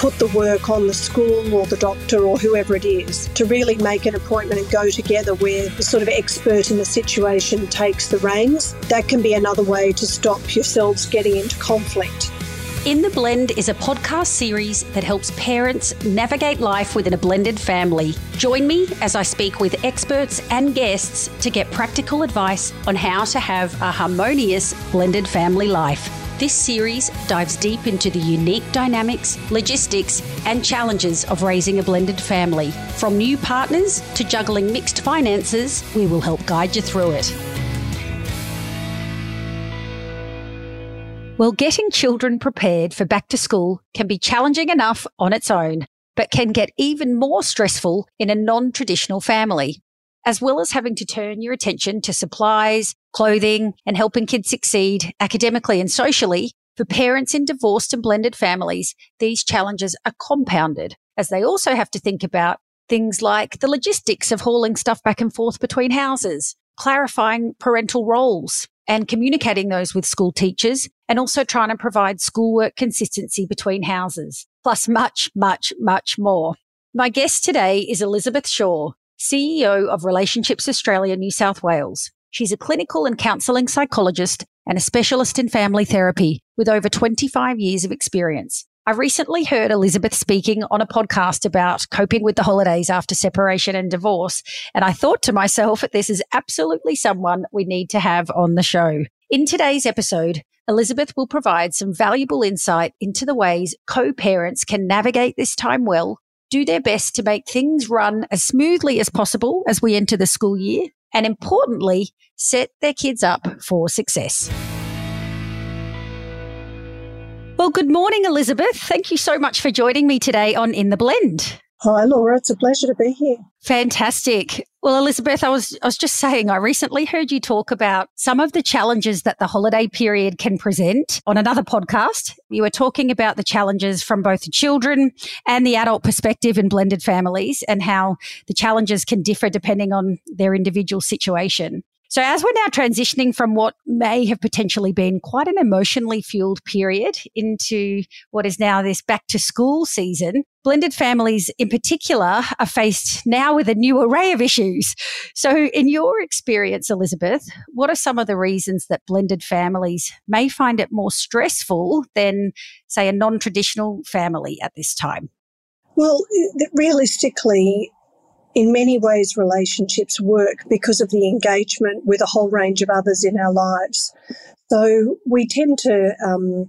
put the work on the school or the doctor or whoever it is to really make an appointment and go together where the sort of expert in the situation takes the reins. That can be another way to stop yourselves getting into conflict. In the Blend is a podcast series that helps parents navigate life within a blended family. Join me as I speak with experts and guests to get practical advice on how to have a harmonious blended family life. This series dives deep into the unique dynamics, logistics, and challenges of raising a blended family. From new partners to juggling mixed finances, we will help guide you through it. Well, getting children prepared for back to school can be challenging enough on its own, but can get even more stressful in a non traditional family. As well as having to turn your attention to supplies, clothing, and helping kids succeed academically and socially, for parents in divorced and blended families, these challenges are compounded as they also have to think about things like the logistics of hauling stuff back and forth between houses, clarifying parental roles, and communicating those with school teachers and also trying to provide schoolwork consistency between houses, plus much, much, much more. My guest today is Elizabeth Shaw, CEO of Relationships Australia New South Wales. She's a clinical and counselling psychologist and a specialist in family therapy with over 25 years of experience. I recently heard Elizabeth speaking on a podcast about coping with the holidays after separation and divorce. And I thought to myself, this is absolutely someone we need to have on the show. In today's episode, Elizabeth will provide some valuable insight into the ways co parents can navigate this time well, do their best to make things run as smoothly as possible as we enter the school year, and importantly, set their kids up for success. Well, good morning, Elizabeth. Thank you so much for joining me today on In the Blend. Hi, Laura. It's a pleasure to be here. Fantastic. Well, Elizabeth, I was I was just saying I recently heard you talk about some of the challenges that the holiday period can present on another podcast. You were talking about the challenges from both the children and the adult perspective in blended families and how the challenges can differ depending on their individual situation. So, as we're now transitioning from what may have potentially been quite an emotionally fueled period into what is now this back to school season, blended families in particular are faced now with a new array of issues. So, in your experience, Elizabeth, what are some of the reasons that blended families may find it more stressful than, say, a non traditional family at this time? Well, realistically, in many ways, relationships work because of the engagement with a whole range of others in our lives. So we tend to um,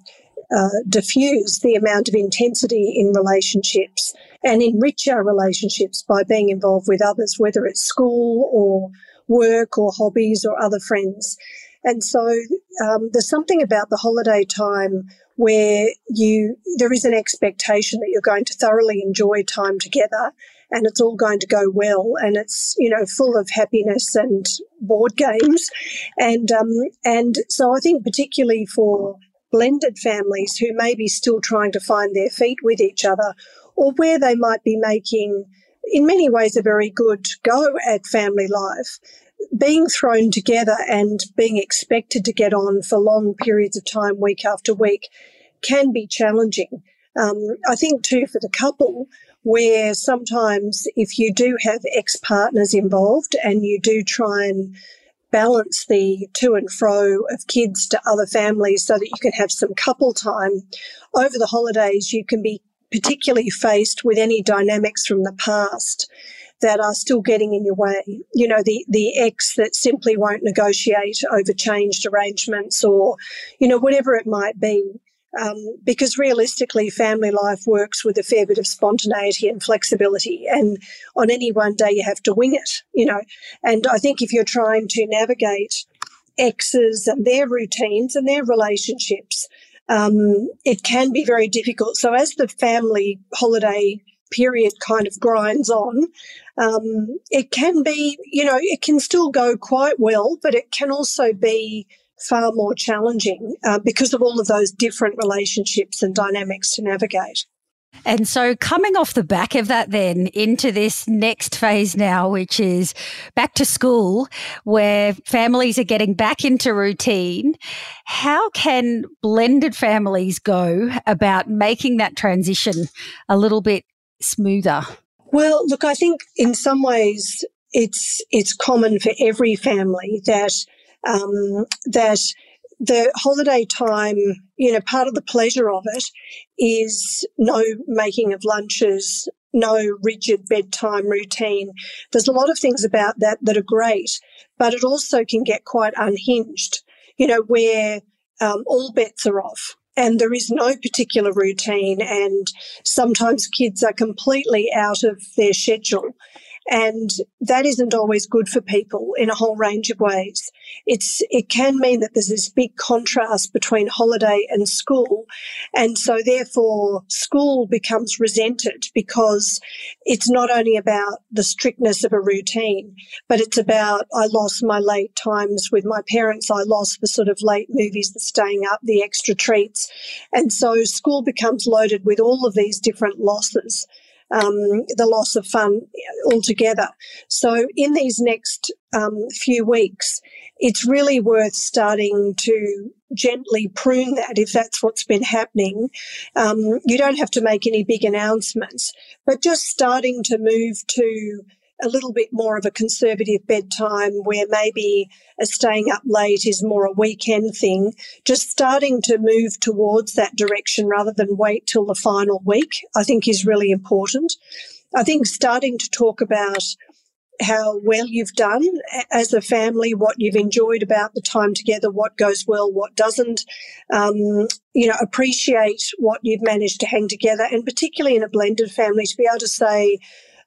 uh, diffuse the amount of intensity in relationships and enrich our relationships by being involved with others, whether it's school or work or hobbies or other friends. And so um, there's something about the holiday time where you there is an expectation that you're going to thoroughly enjoy time together and it's all going to go well and it's you know full of happiness and board games. And um, and so I think particularly for blended families who may be still trying to find their feet with each other or where they might be making in many ways a very good go at family life being thrown together and being expected to get on for long periods of time week after week can be challenging. Um, I think too for the couple where sometimes if you do have ex partners involved and you do try and balance the to and fro of kids to other families so that you can have some couple time over the holidays, you can be particularly faced with any dynamics from the past that are still getting in your way. You know, the, the ex that simply won't negotiate over changed arrangements or, you know, whatever it might be. Um, because realistically, family life works with a fair bit of spontaneity and flexibility. And on any one day, you have to wing it, you know. And I think if you're trying to navigate exes and their routines and their relationships, um, it can be very difficult. So as the family holiday period kind of grinds on, um, it can be, you know, it can still go quite well, but it can also be far more challenging uh, because of all of those different relationships and dynamics to navigate. And so, coming off the back of that, then into this next phase now, which is back to school, where families are getting back into routine, how can blended families go about making that transition a little bit smoother? Well, look, I think in some ways it's it's common for every family that um, that the holiday time, you know, part of the pleasure of it is no making of lunches, no rigid bedtime routine. There's a lot of things about that that are great, but it also can get quite unhinged, you know, where um, all bets are off and there is no particular routine and sometimes kids are completely out of their schedule and that isn't always good for people in a whole range of ways. It's, it can mean that there's this big contrast between holiday and school. And so therefore school becomes resented because it's not only about the strictness of a routine, but it's about, I lost my late times with my parents. I lost the sort of late movies, the staying up, the extra treats. And so school becomes loaded with all of these different losses um, the loss of fun altogether. So in these next um, few weeks, it's really worth starting to gently prune that if that's what's been happening. Um, you don't have to make any big announcements, but just starting to move to a little bit more of a conservative bedtime where maybe a staying up late is more a weekend thing, just starting to move towards that direction rather than wait till the final week, I think is really important. I think starting to talk about how well you've done as a family, what you've enjoyed about the time together, what goes well, what doesn't. Um, you know, appreciate what you've managed to hang together, and particularly in a blended family, to be able to say,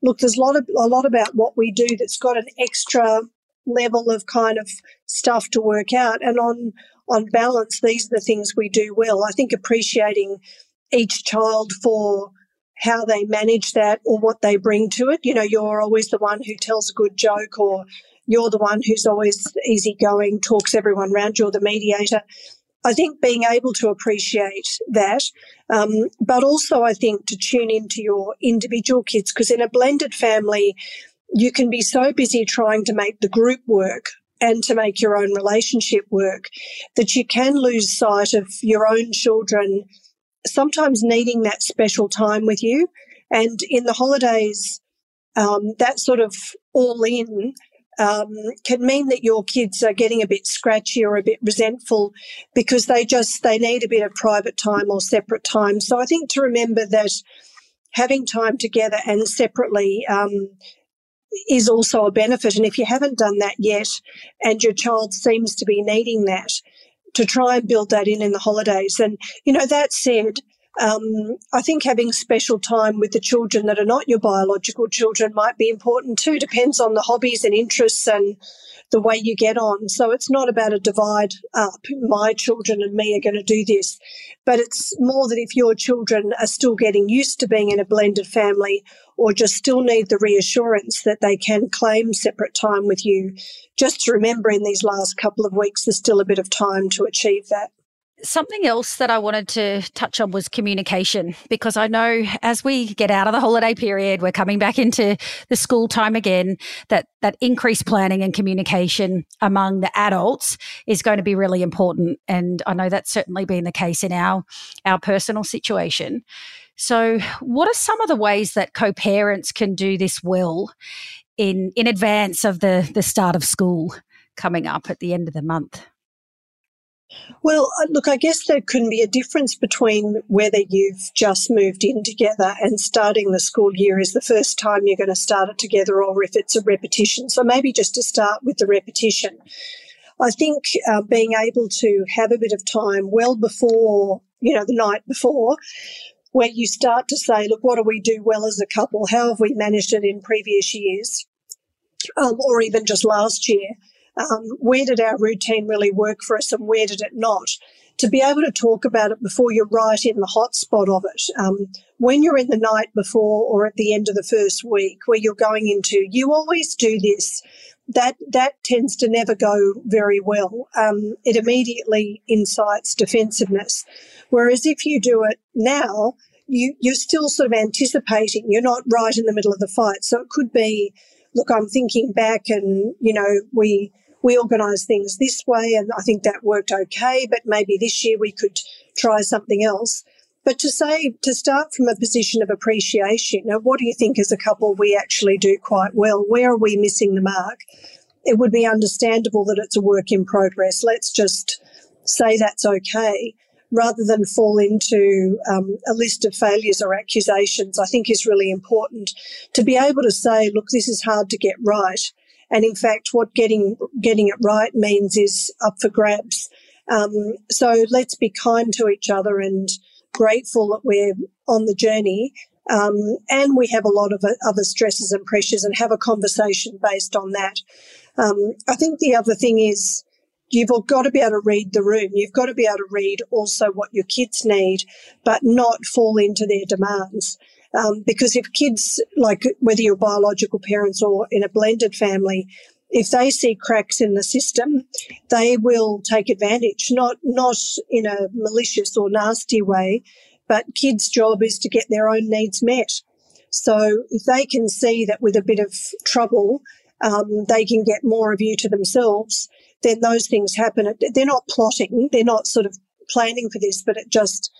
look, there's a lot of a lot about what we do that's got an extra level of kind of stuff to work out. And on on balance, these are the things we do well. I think appreciating each child for how they manage that or what they bring to it. You know, you're always the one who tells a good joke or you're the one who's always easygoing, talks everyone round, you're the mediator. I think being able to appreciate that, um, but also I think to tune into your individual kids, because in a blended family, you can be so busy trying to make the group work and to make your own relationship work that you can lose sight of your own children sometimes needing that special time with you. And in the holidays, um, that sort of all in um, can mean that your kids are getting a bit scratchy or a bit resentful because they just they need a bit of private time or separate time. So I think to remember that having time together and separately um, is also a benefit. And if you haven't done that yet, and your child seems to be needing that, to try and build that in in the holidays. And you know that said, um, I think having special time with the children that are not your biological children might be important too. Depends on the hobbies and interests and the way you get on. So it's not about a divide up. My children and me are going to do this. But it's more that if your children are still getting used to being in a blended family or just still need the reassurance that they can claim separate time with you, just remember in these last couple of weeks, there's still a bit of time to achieve that. Something else that I wanted to touch on was communication, because I know as we get out of the holiday period, we're coming back into the school time again, that, that increased planning and communication among the adults is going to be really important. And I know that's certainly been the case in our, our personal situation. So what are some of the ways that co-parents can do this well in, in advance of the, the start of school coming up at the end of the month? Well, uh, look, I guess there can be a difference between whether you've just moved in together and starting the school year is the first time you're going to start it together or if it's a repetition. So maybe just to start with the repetition. I think uh, being able to have a bit of time well before, you know, the night before, where you start to say, look, what do we do well as a couple? How have we managed it in previous years? Um, or even just last year? Um, where did our routine really work for us and where did it not? To be able to talk about it before you're right in the hot spot of it. Um, when you're in the night before or at the end of the first week where you're going into, you always do this. That, that tends to never go very well. Um, it immediately incites defensiveness. Whereas if you do it now, you, you're still sort of anticipating. You're not right in the middle of the fight. So it could be, look, I'm thinking back and, you know, we, we organise things this way and I think that worked okay, but maybe this year we could try something else. But to say, to start from a position of appreciation, now what do you think as a couple we actually do quite well? Where are we missing the mark? It would be understandable that it's a work in progress. Let's just say that's okay rather than fall into um, a list of failures or accusations, I think is really important to be able to say, look, this is hard to get right. And in fact, what getting, getting it right means is up for grabs. Um, so let's be kind to each other and grateful that we're on the journey. Um, and we have a lot of other stresses and pressures and have a conversation based on that. Um, I think the other thing is, you've got to be able to read the room. You've got to be able to read also what your kids need, but not fall into their demands. Um, because if kids, like whether you're biological parents or in a blended family, if they see cracks in the system, they will take advantage, not, not in a malicious or nasty way, but kids' job is to get their own needs met. So if they can see that with a bit of trouble, um, they can get more of you to themselves, then those things happen. They're not plotting, they're not sort of planning for this, but it just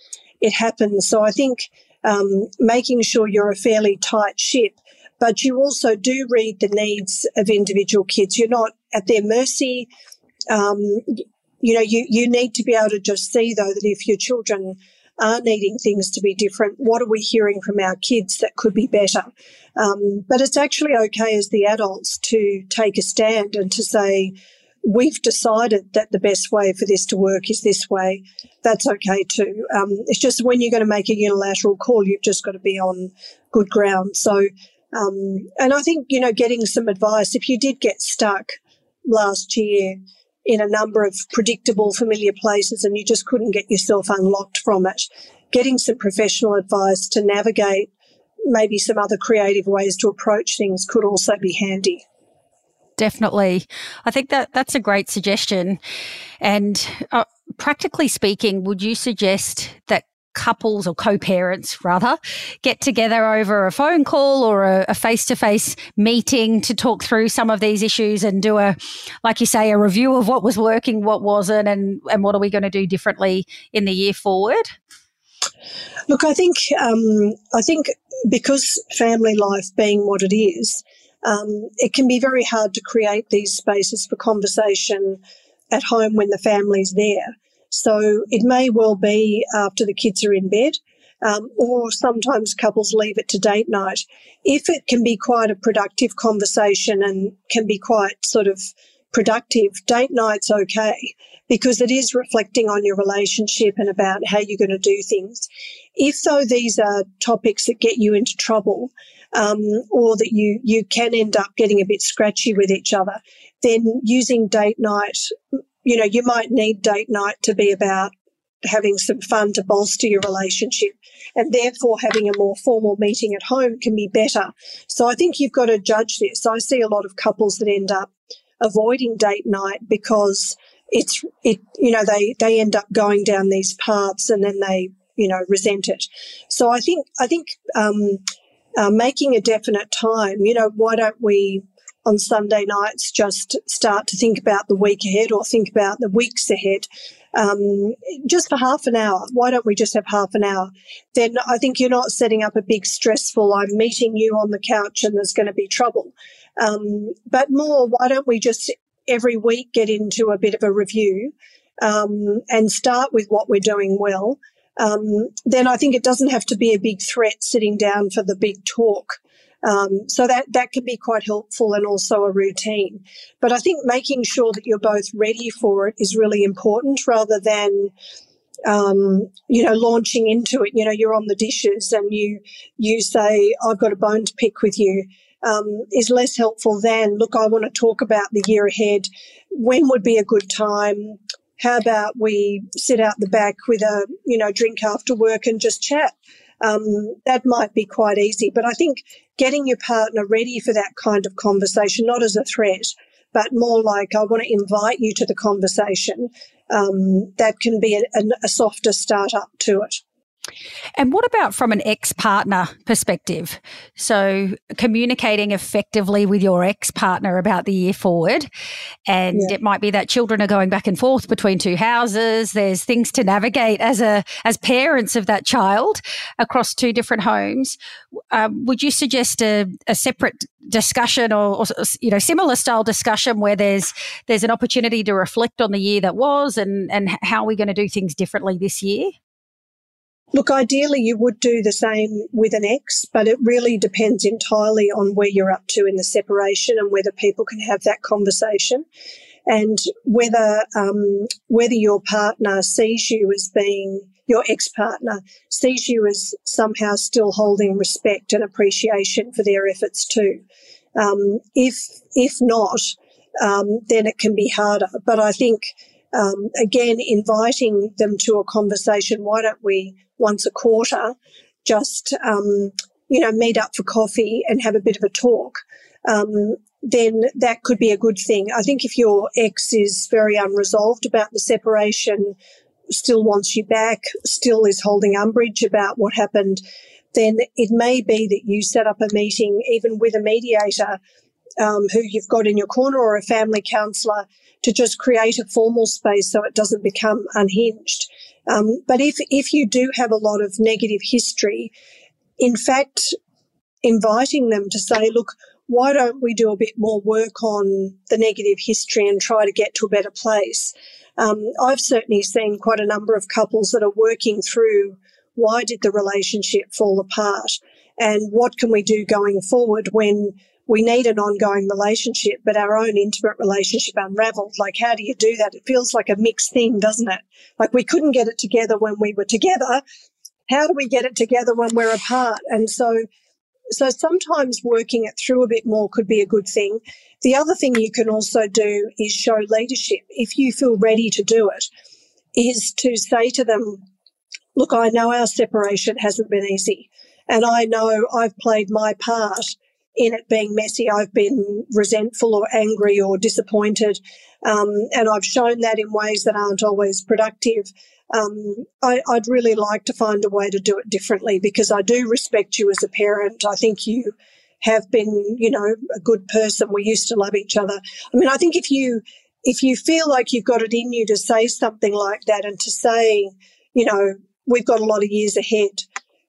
it happens. So I think um, making sure you're a fairly tight ship, but you also do read the needs of individual kids. You're not at their mercy. Um, you know, you, you need to be able to just see though that if your children are needing things to be different, what are we hearing from our kids that could be better? Um, but it's actually okay as the adults to take a stand and to say, we've decided that the best way for this to work is this way. That's okay too. Um, it's just when you're going to make a unilateral call, you've just got to be on good ground. So, um, and I think, you know, getting some advice, if you did get stuck last year in a number of predictable, familiar places and you just couldn't get yourself unlocked from it, getting some professional advice to navigate maybe some other creative ways to approach things could also be handy definitely. I think that that's a great suggestion. And uh, practically speaking, would you suggest that couples or co-parents rather get together over a phone call or a, face-to-face meeting to talk through some of these issues and do a like you say a review of what was working what wasn't and and what are we going to do differently in the year forward look i think um, i think because family life being what it is um, it can be very hard to create these spaces for conversation at home when the family's there. So it may well be after the kids are in bed, um, or sometimes couples leave it to date night. If it can be quite a productive conversation and can be quite sort of productive, date night's okay because it is reflecting on your relationship and about how you're going to do things. If though these are topics that get you into trouble, um, or that you you can end up getting a bit scratchy with each other, then using date night, you know, you might need date night to be about having some fun to bolster your relationship and therefore having a more formal meeting at home can be better. So I think you've got to judge this. I see a lot of couples that end up avoiding date night because it's it you know they they end up going down these paths and then they you know resent it. So I think I think um, uh, making a definite time. You know, why don't we on Sunday nights just start to think about the week ahead or think about the weeks ahead? Um, just for half an hour. Why don't we just have half an hour? Then I think you're not setting up a big stressful, I'm meeting you on the couch and there's going to be trouble. Um, but more, why don't we just every week get into a bit of a review um, and start with what we're doing well um, then I think it doesn't have to be a big threat sitting down for the big talk. Um, so that that can be quite helpful and also a routine. But I think making sure that you're both ready for it is really important, rather than um, you know launching into it. You know, you're on the dishes and you you say, "I've got a bone to pick with you." Um, is less helpful than look. I want to talk about the year ahead. When would be a good time? How about we sit out the back with a you know drink after work and just chat? Um, that might be quite easy but i think getting your partner ready for that kind of conversation not as a threat but more like i want to invite you to the conversation um, that can be a, a, a softer start up to it And what about from an ex partner perspective? So, communicating effectively with your ex partner about the year forward. And yeah. it might be that children are going back and forth between two houses. There's things to navigate as a as parents of that child across two different homes. Um, would you suggest a, a separate discussion or, or, you know similar style discussion where there's there's an opportunity to reflect on the year that was and and how we're going to do things differently this year? Look, ideally, you would do the same with an ex, but it really depends entirely on where you're up to in the separation and whether people can have that conversation, and whether um, whether your partner sees you as being your ex partner sees you as somehow still holding respect and appreciation for their efforts too. Um, if if not, um, then it can be harder. But I think um, again, inviting them to a conversation. Why don't we once a quarter just, um, you know, meet up for coffee and have a bit of a talk? Um, then that could be a good thing. I think if your ex is very unresolved about the separation, still wants you back, still is holding umbrage about what happened, then it may be that you set up a meeting even with a mediator um, who you've got in your corner or a family counsellor to just create a formal space so it doesn't become unhinged. Um, but if if you do have a lot of negative history, in fact, inviting them to say, look, why don't we do a bit more work on the negative history and try to get to a better place? Um, I've certainly seen quite a number of couples that are working through why did the relationship fall apart and what can we do going forward when we need an ongoing relationship, but our own intimate relationship unraveled. Like, how do you do that? It feels like a mixed thing, doesn't it? Like, we couldn't get it together when we were together. How do we get it together when we're apart? And so, so sometimes working it through a bit more could be a good thing. The other thing you can also do is show leadership. If you feel ready to do it, is to say to them, look, I know our separation hasn't been easy. And I know I've played my part in it being messy. I've been resentful or angry or disappointed. Um, and I've shown that in ways that aren't always productive. Um, I, would really like to find a way to do it differently because I do respect you as a parent. I think you have been, you know, a good person. We used to love each other. I mean, I think if you if you feel like you've got it in you to say something like that and to say, you know, we've got a lot of years ahead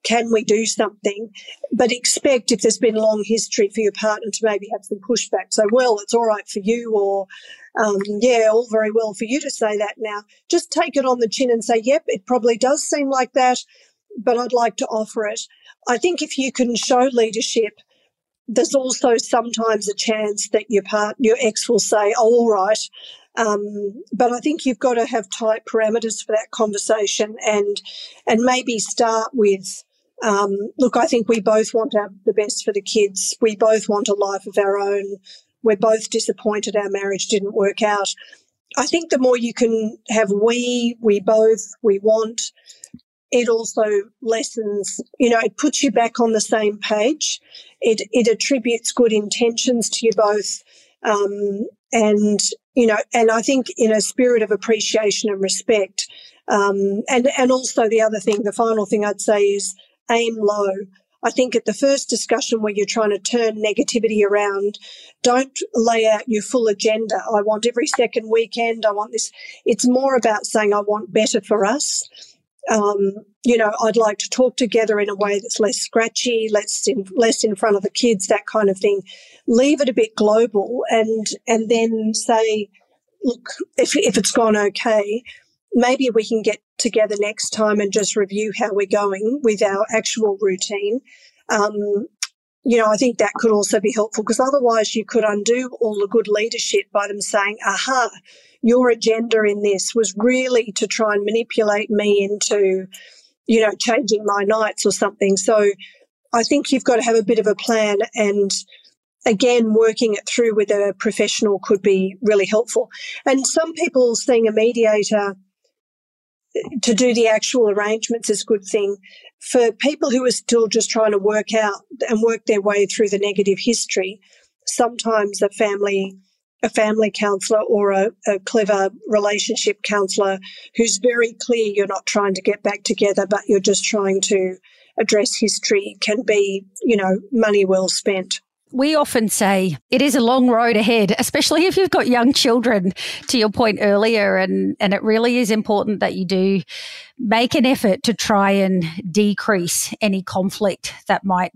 can we do something? But expect if there's been a long history for your partner to maybe have some pushback. So, well, it's all right for you, or um, yeah, all very well for you to say that now. Just take it on the chin and say, yep, it probably does seem like that, but I'd like to offer it. I think if you can show leadership, there's also sometimes a chance that your part, your ex will say, oh, all right. Um, but I think you've got to have tight parameters for that conversation and and maybe start with um, look, I think we both want our, the best for the kids. We both want a life of our own. We're both disappointed our marriage didn't work out. I think the more you can have we, we both, we want, it also lessens, you know, it puts you back on the same page. It, it attributes good intentions to you both. Um, and, you know, and I think in a spirit of appreciation and respect. Um, and, and also the other thing, the final thing I'd say is aim low. I think at the first discussion where you're trying to turn negativity around, don't lay out your full agenda. I want every second weekend. I want this. It's more about saying, I want better for us. Um, you know, I'd like to talk together in a way that's less scratchy, less in, less in front of the kids, that kind of thing. Leave it a bit global and, and then say, look, if, if it's gone okay, maybe we can get together next time and just review how we're going with our actual routine. Um, you know, I think that could also be helpful because otherwise you could undo all the good leadership by them saying, aha, your agenda in this was really to try and manipulate me into, you know, changing my nights or something. So I think you've got to have a bit of a plan and again, working it through with a professional could be really helpful. And some people seeing a mediator to do the actual arrangements is a good thing. For people who are still just trying to work out and work their way through the negative history, sometimes a family a family counsellor or a, a clever relationship counsellor who's very clear you're not trying to get back together, but you're just trying to address history can be, you know, money well spent. We often say it is a long road ahead, especially if you've got young children, to your point earlier. And, and it really is important that you do make an effort to try and decrease any conflict that might,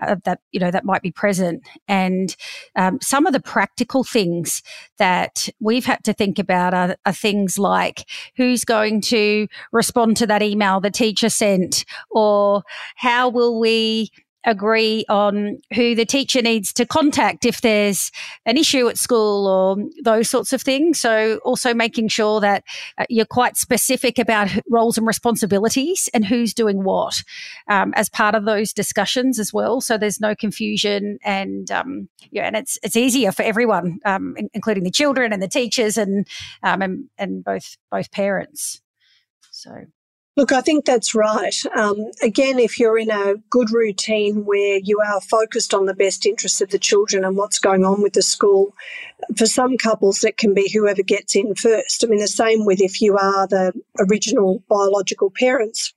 uh, that, you know, that might be present. And um, some of the practical things that we've had to think about are, are things like who's going to respond to that email the teacher sent, or how will we agree on who the teacher needs to contact if there's an issue at school or those sorts of things. So also making sure that uh, you're quite specific about roles and responsibilities and who's doing what um, as part of those discussions as well. So there's no confusion and um, yeah, and it's it's easier for everyone, um, including the children and the teachers and um, and, and both both parents. So Look, I think that's right. Um, again, if you're in a good routine where you are focused on the best interests of the children and what's going on with the school, for some couples, it can be whoever gets in first. I mean, the same with if you are the original biological parents.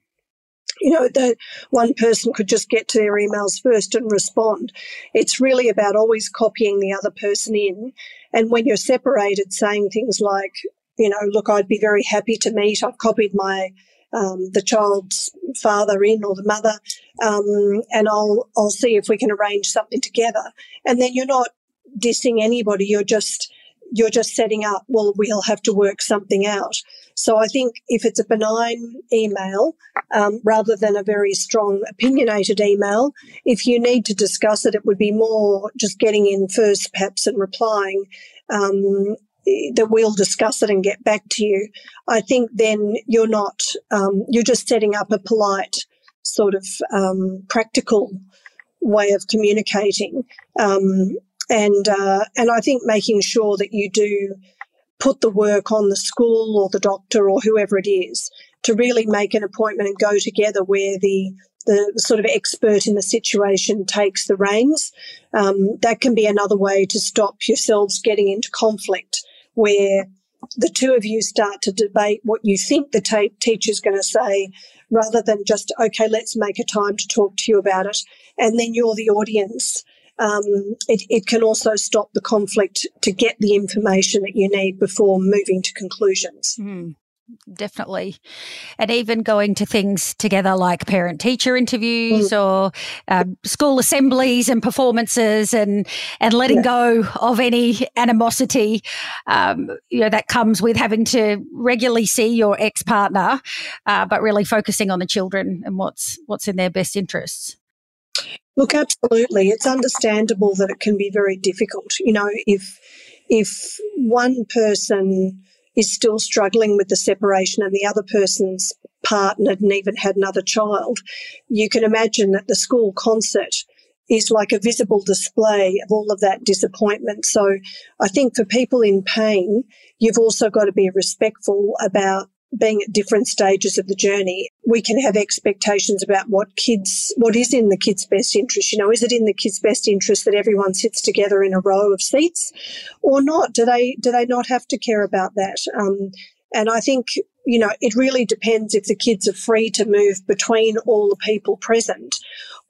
You know, the one person could just get to their emails first and respond. It's really about always copying the other person in. And when you're separated, saying things like, you know, look, I'd be very happy to meet. I've copied my um, the child's father in or the mother, um, and I'll I'll see if we can arrange something together. And then you're not dissing anybody. You're just you're just setting up. Well, we'll have to work something out. So I think if it's a benign email um, rather than a very strong opinionated email, if you need to discuss it, it would be more just getting in first, perhaps, and replying. Um, that we'll discuss it and get back to you. I think then you're not, um, you're just setting up a polite sort of um, practical way of communicating. Um, and, uh, and I think making sure that you do put the work on the school or the doctor or whoever it is to really make an appointment and go together where the the sort of expert in the situation takes the reins. Um, that can be another way to stop yourselves getting into conflict where the two of you start to debate what you think the t- teacher's going to say rather than just, okay, let's make a time to talk to you about it. And then you're the audience. Um, it, it can also stop the conflict to get the information that you need before moving to conclusions. Mm definitely. And even going to things together like parent teacher interviews mm. or um, school assemblies and performances and, and letting yeah. go of any animosity, um, you know, that comes with having to regularly see your ex partner, uh, but really focusing on the children and what's, what's in their best interests. Look, absolutely. It's understandable that it can be very difficult. You know, if, if one person, is still struggling with the separation and the other person's partnered and even had another child, you can imagine that the school concert is like a visible display of all of that disappointment. So I think for people in pain, you've also got to be respectful about being at different stages of the journey, we can have expectations about what kids, what is in the kids' best interest. You know, is it in the kids' best interest that everyone sits together in a row of seats, or not? Do they do they not have to care about that? Um, and I think you know it really depends if the kids are free to move between all the people present,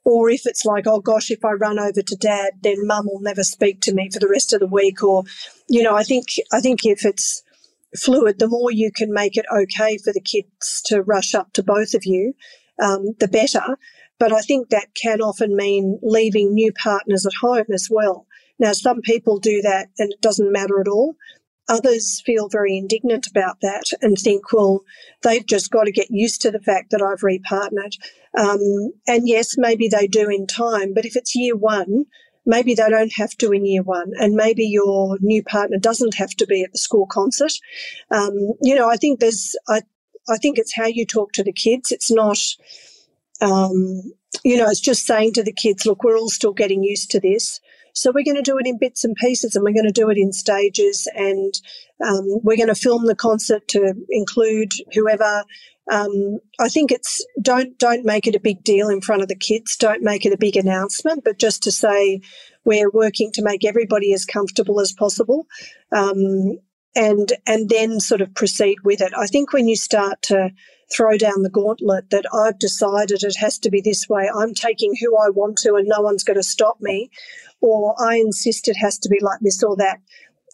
or if it's like, oh gosh, if I run over to dad, then mum will never speak to me for the rest of the week. Or, you know, I think I think if it's fluid, the more you can make it okay for the kids to rush up to both of you, um, the better. But I think that can often mean leaving new partners at home as well. Now, some people do that and it doesn't matter at all. Others feel very indignant about that and think, well, they've just got to get used to the fact that I've repartnered. Um, and yes, maybe they do in time, but if it's year one, Maybe they don't have to in year one, and maybe your new partner doesn't have to be at the school concert. Um, you know, I think there's, I, I think it's how you talk to the kids. It's not, um, you know, it's just saying to the kids, look, we're all still getting used to this. So we're going to do it in bits and pieces and we're going to do it in stages and um, we're going to film the concert to include whoever. Um, I think it's don't don't make it a big deal in front of the kids. Don't make it a big announcement, but just to say we're working to make everybody as comfortable as possible, um, and and then sort of proceed with it. I think when you start to throw down the gauntlet that I've decided it has to be this way, I'm taking who I want to, and no one's going to stop me, or I insist it has to be like this or that.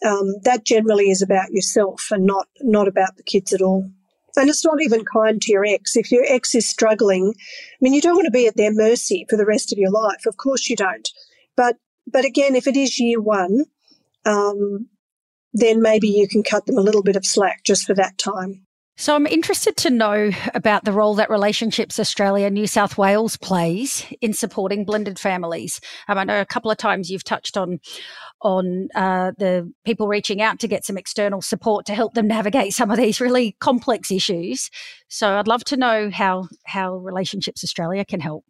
Um, that generally is about yourself and not not about the kids at all. And it's not even kind to your ex. If your ex is struggling, I mean, you don't want to be at their mercy for the rest of your life. Of course you don't. But but again, if it is year one, um, then maybe you can cut them a little bit of slack just for that time. So I'm interested to know about the role that Relationships Australia New South Wales plays in supporting blended families. Um, I know a couple of times you've touched on on uh, the people reaching out to get some external support to help them navigate some of these really complex issues. So I'd love to know how how Relationships Australia can help.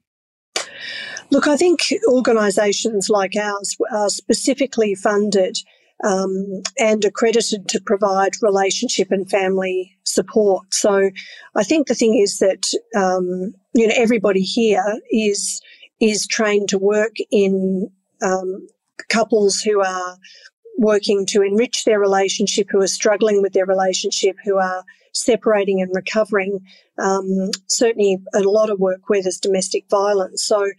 Look, I think organisations like ours are specifically funded um, and accredited to provide relationship and family support. So I think the thing is that um, you know everybody here is is trained to work in um, couples who are working to enrich their relationship, who are struggling with their relationship, who are separating and recovering. Um, certainly, a lot of work where there's domestic violence. So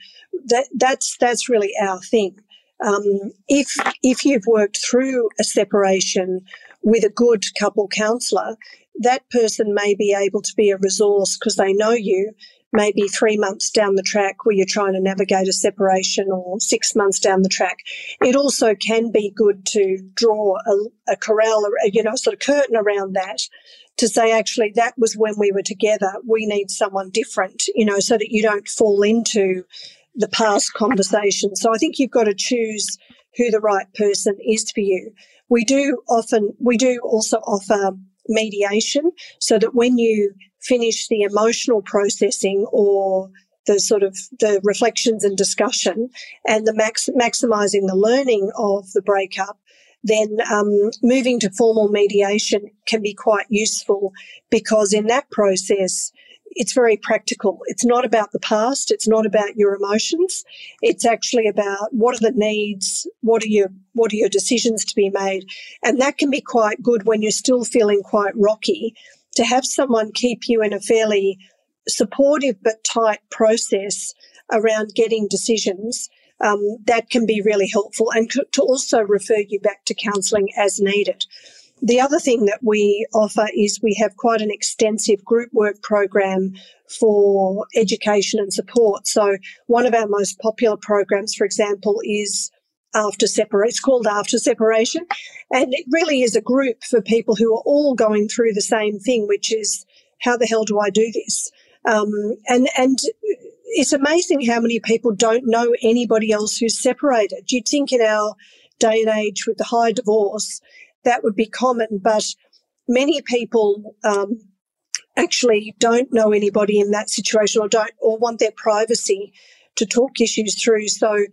that that's that's really our thing. Um, if if you've worked through a separation with a good couple counsellor, that person may be able to be a resource because they know you. Maybe three months down the track, where you're trying to navigate a separation, or six months down the track, it also can be good to draw a, a corral, you know, sort of curtain around that to say, actually, that was when we were together. We need someone different, you know, so that you don't fall into the past conversation. So I think you've got to choose who the right person is for you. We do often, we do also offer mediation so that when you finish the emotional processing or the sort of the reflections and discussion and the max, maximizing the learning of the breakup, then um, moving to formal mediation can be quite useful because in that process, it's very practical. It's not about the past. It's not about your emotions. It's actually about what are the needs, what are your what are your decisions to be made, and that can be quite good when you're still feeling quite rocky. To have someone keep you in a fairly supportive but tight process around getting decisions um, that can be really helpful, and to also refer you back to counselling as needed. The other thing that we offer is we have quite an extensive group work program for education and support. So one of our most popular programs, for example, is after separation. It's called After Separation. And it really is a group for people who are all going through the same thing, which is how the hell do I do this? Um, and, and it's amazing how many people don't know anybody else who's separated. You'd think in our day and age with the high divorce, that would be common, but many people um, actually don't know anybody in that situation or don't or want their privacy to talk issues through. So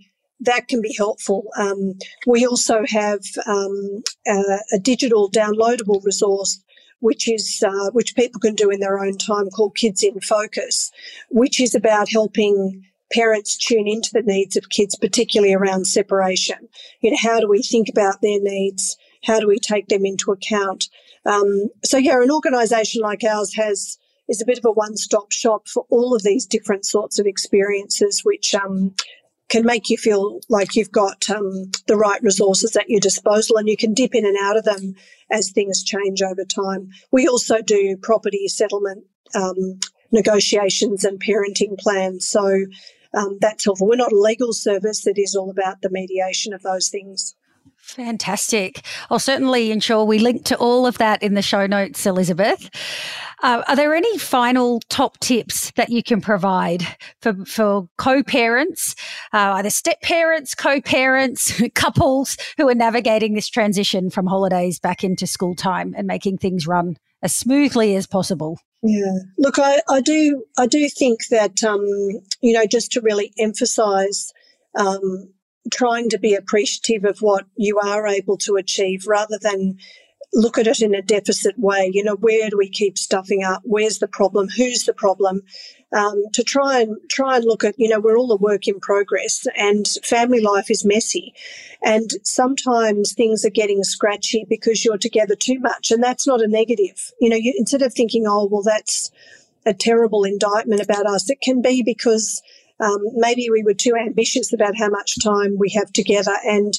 that can be helpful. Um, we also have um, a, a, digital downloadable resource. Which is uh, which people can do in their own time, called Kids in Focus, which is about helping parents tune into the needs of kids, particularly around separation. You know, how do we think about their needs? How do we take them into account? Um, so yeah, an organisation like ours has is a bit of a one-stop shop for all of these different sorts of experiences, which um, can make you feel like you've got um, the right resources at your disposal, and you can dip in and out of them as things change over time. We also do property settlement um, negotiations and parenting plans, so um, that's helpful. We're not a legal service; it is all about the mediation of those things. Fantastic. I'll certainly ensure we link to all of that in the show notes, Elizabeth. Uh, are there any final top tips that you can provide for, for co-parents, uh, either step parents, co-parents, couples who are navigating this transition from holidays back into school time and making things run as smoothly as possible? Yeah. Look, I, I do I do think that um, you know just to really emphasise um, trying to be appreciative of what you are able to achieve rather than look at it in a deficit way. You know, where do we keep stuffing up? Where's the problem? Who's the problem? Um, to try and try and look at, you know, we're all a work in progress, and family life is messy, and sometimes things are getting scratchy because you're together too much, and that's not a negative. You know, you, instead of thinking, oh, well, that's a terrible indictment about us, it can be because um, maybe we were too ambitious about how much time we have together, and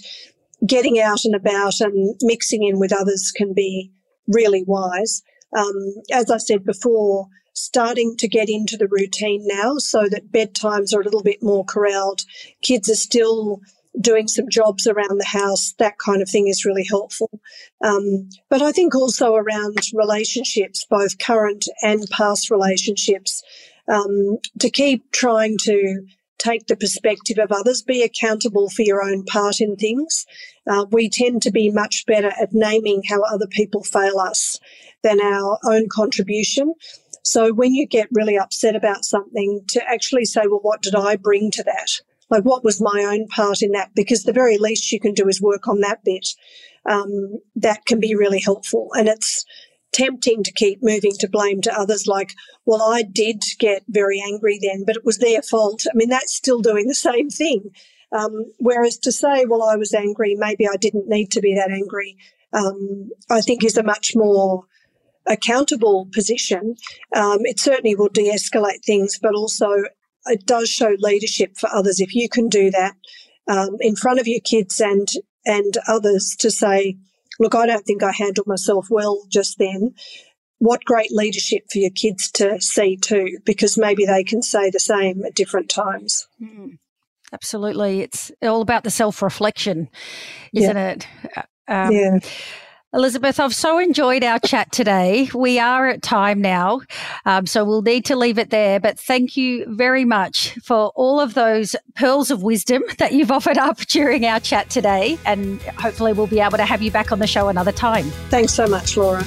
getting out and about and mixing in with others can be really wise. Um, as I said before, starting to get into the routine now so that bedtimes are a little bit more corralled. Kids are still doing some jobs around the house, that kind of thing is really helpful. Um, but I think also around relationships, both current and past relationships, um, to keep trying to take the perspective of others, be accountable for your own part in things. Uh, we tend to be much better at naming how other people fail us than our own contribution. So when you get really upset about something, to actually say, well, what did I bring to that? Like, what was my own part in that? Because the very least you can do is work on that bit. Um, that can be really helpful. And it's, tempting to keep moving to blame to others like, well, I did get very angry then, but it was their fault. I mean, that's still doing the same thing. Um, whereas to say, well, I was angry, maybe I didn't need to be that angry, um, I think is a much more accountable position. Um, it certainly will de escalate things, but also it does show leadership for others. If you can do that um, in front of your kids and, and others to say, look, I don't think I handled myself well just then. What great leadership for your kids to see too, because maybe they can say the same at different times. Mm, absolutely. It's all about the self reflection, isn't yeah. it? Uh, um, yeah. Elizabeth, I've so enjoyed our chat today. We are at time now, um, so we'll need to leave it there. But thank you very much for all of those pearls of wisdom that you've offered up during our chat today. And hopefully, we'll be able to have you back on the show another time. Thanks so much, Laura.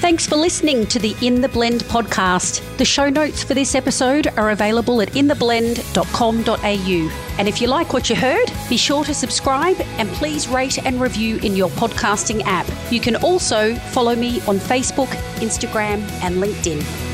Thanks for listening to the In the Blend podcast. The show notes for this episode are available at intheblend.com.au. And if you like what you heard, be sure to subscribe and please rate and review in your podcasting app. You can also follow me on Facebook, Instagram, and LinkedIn.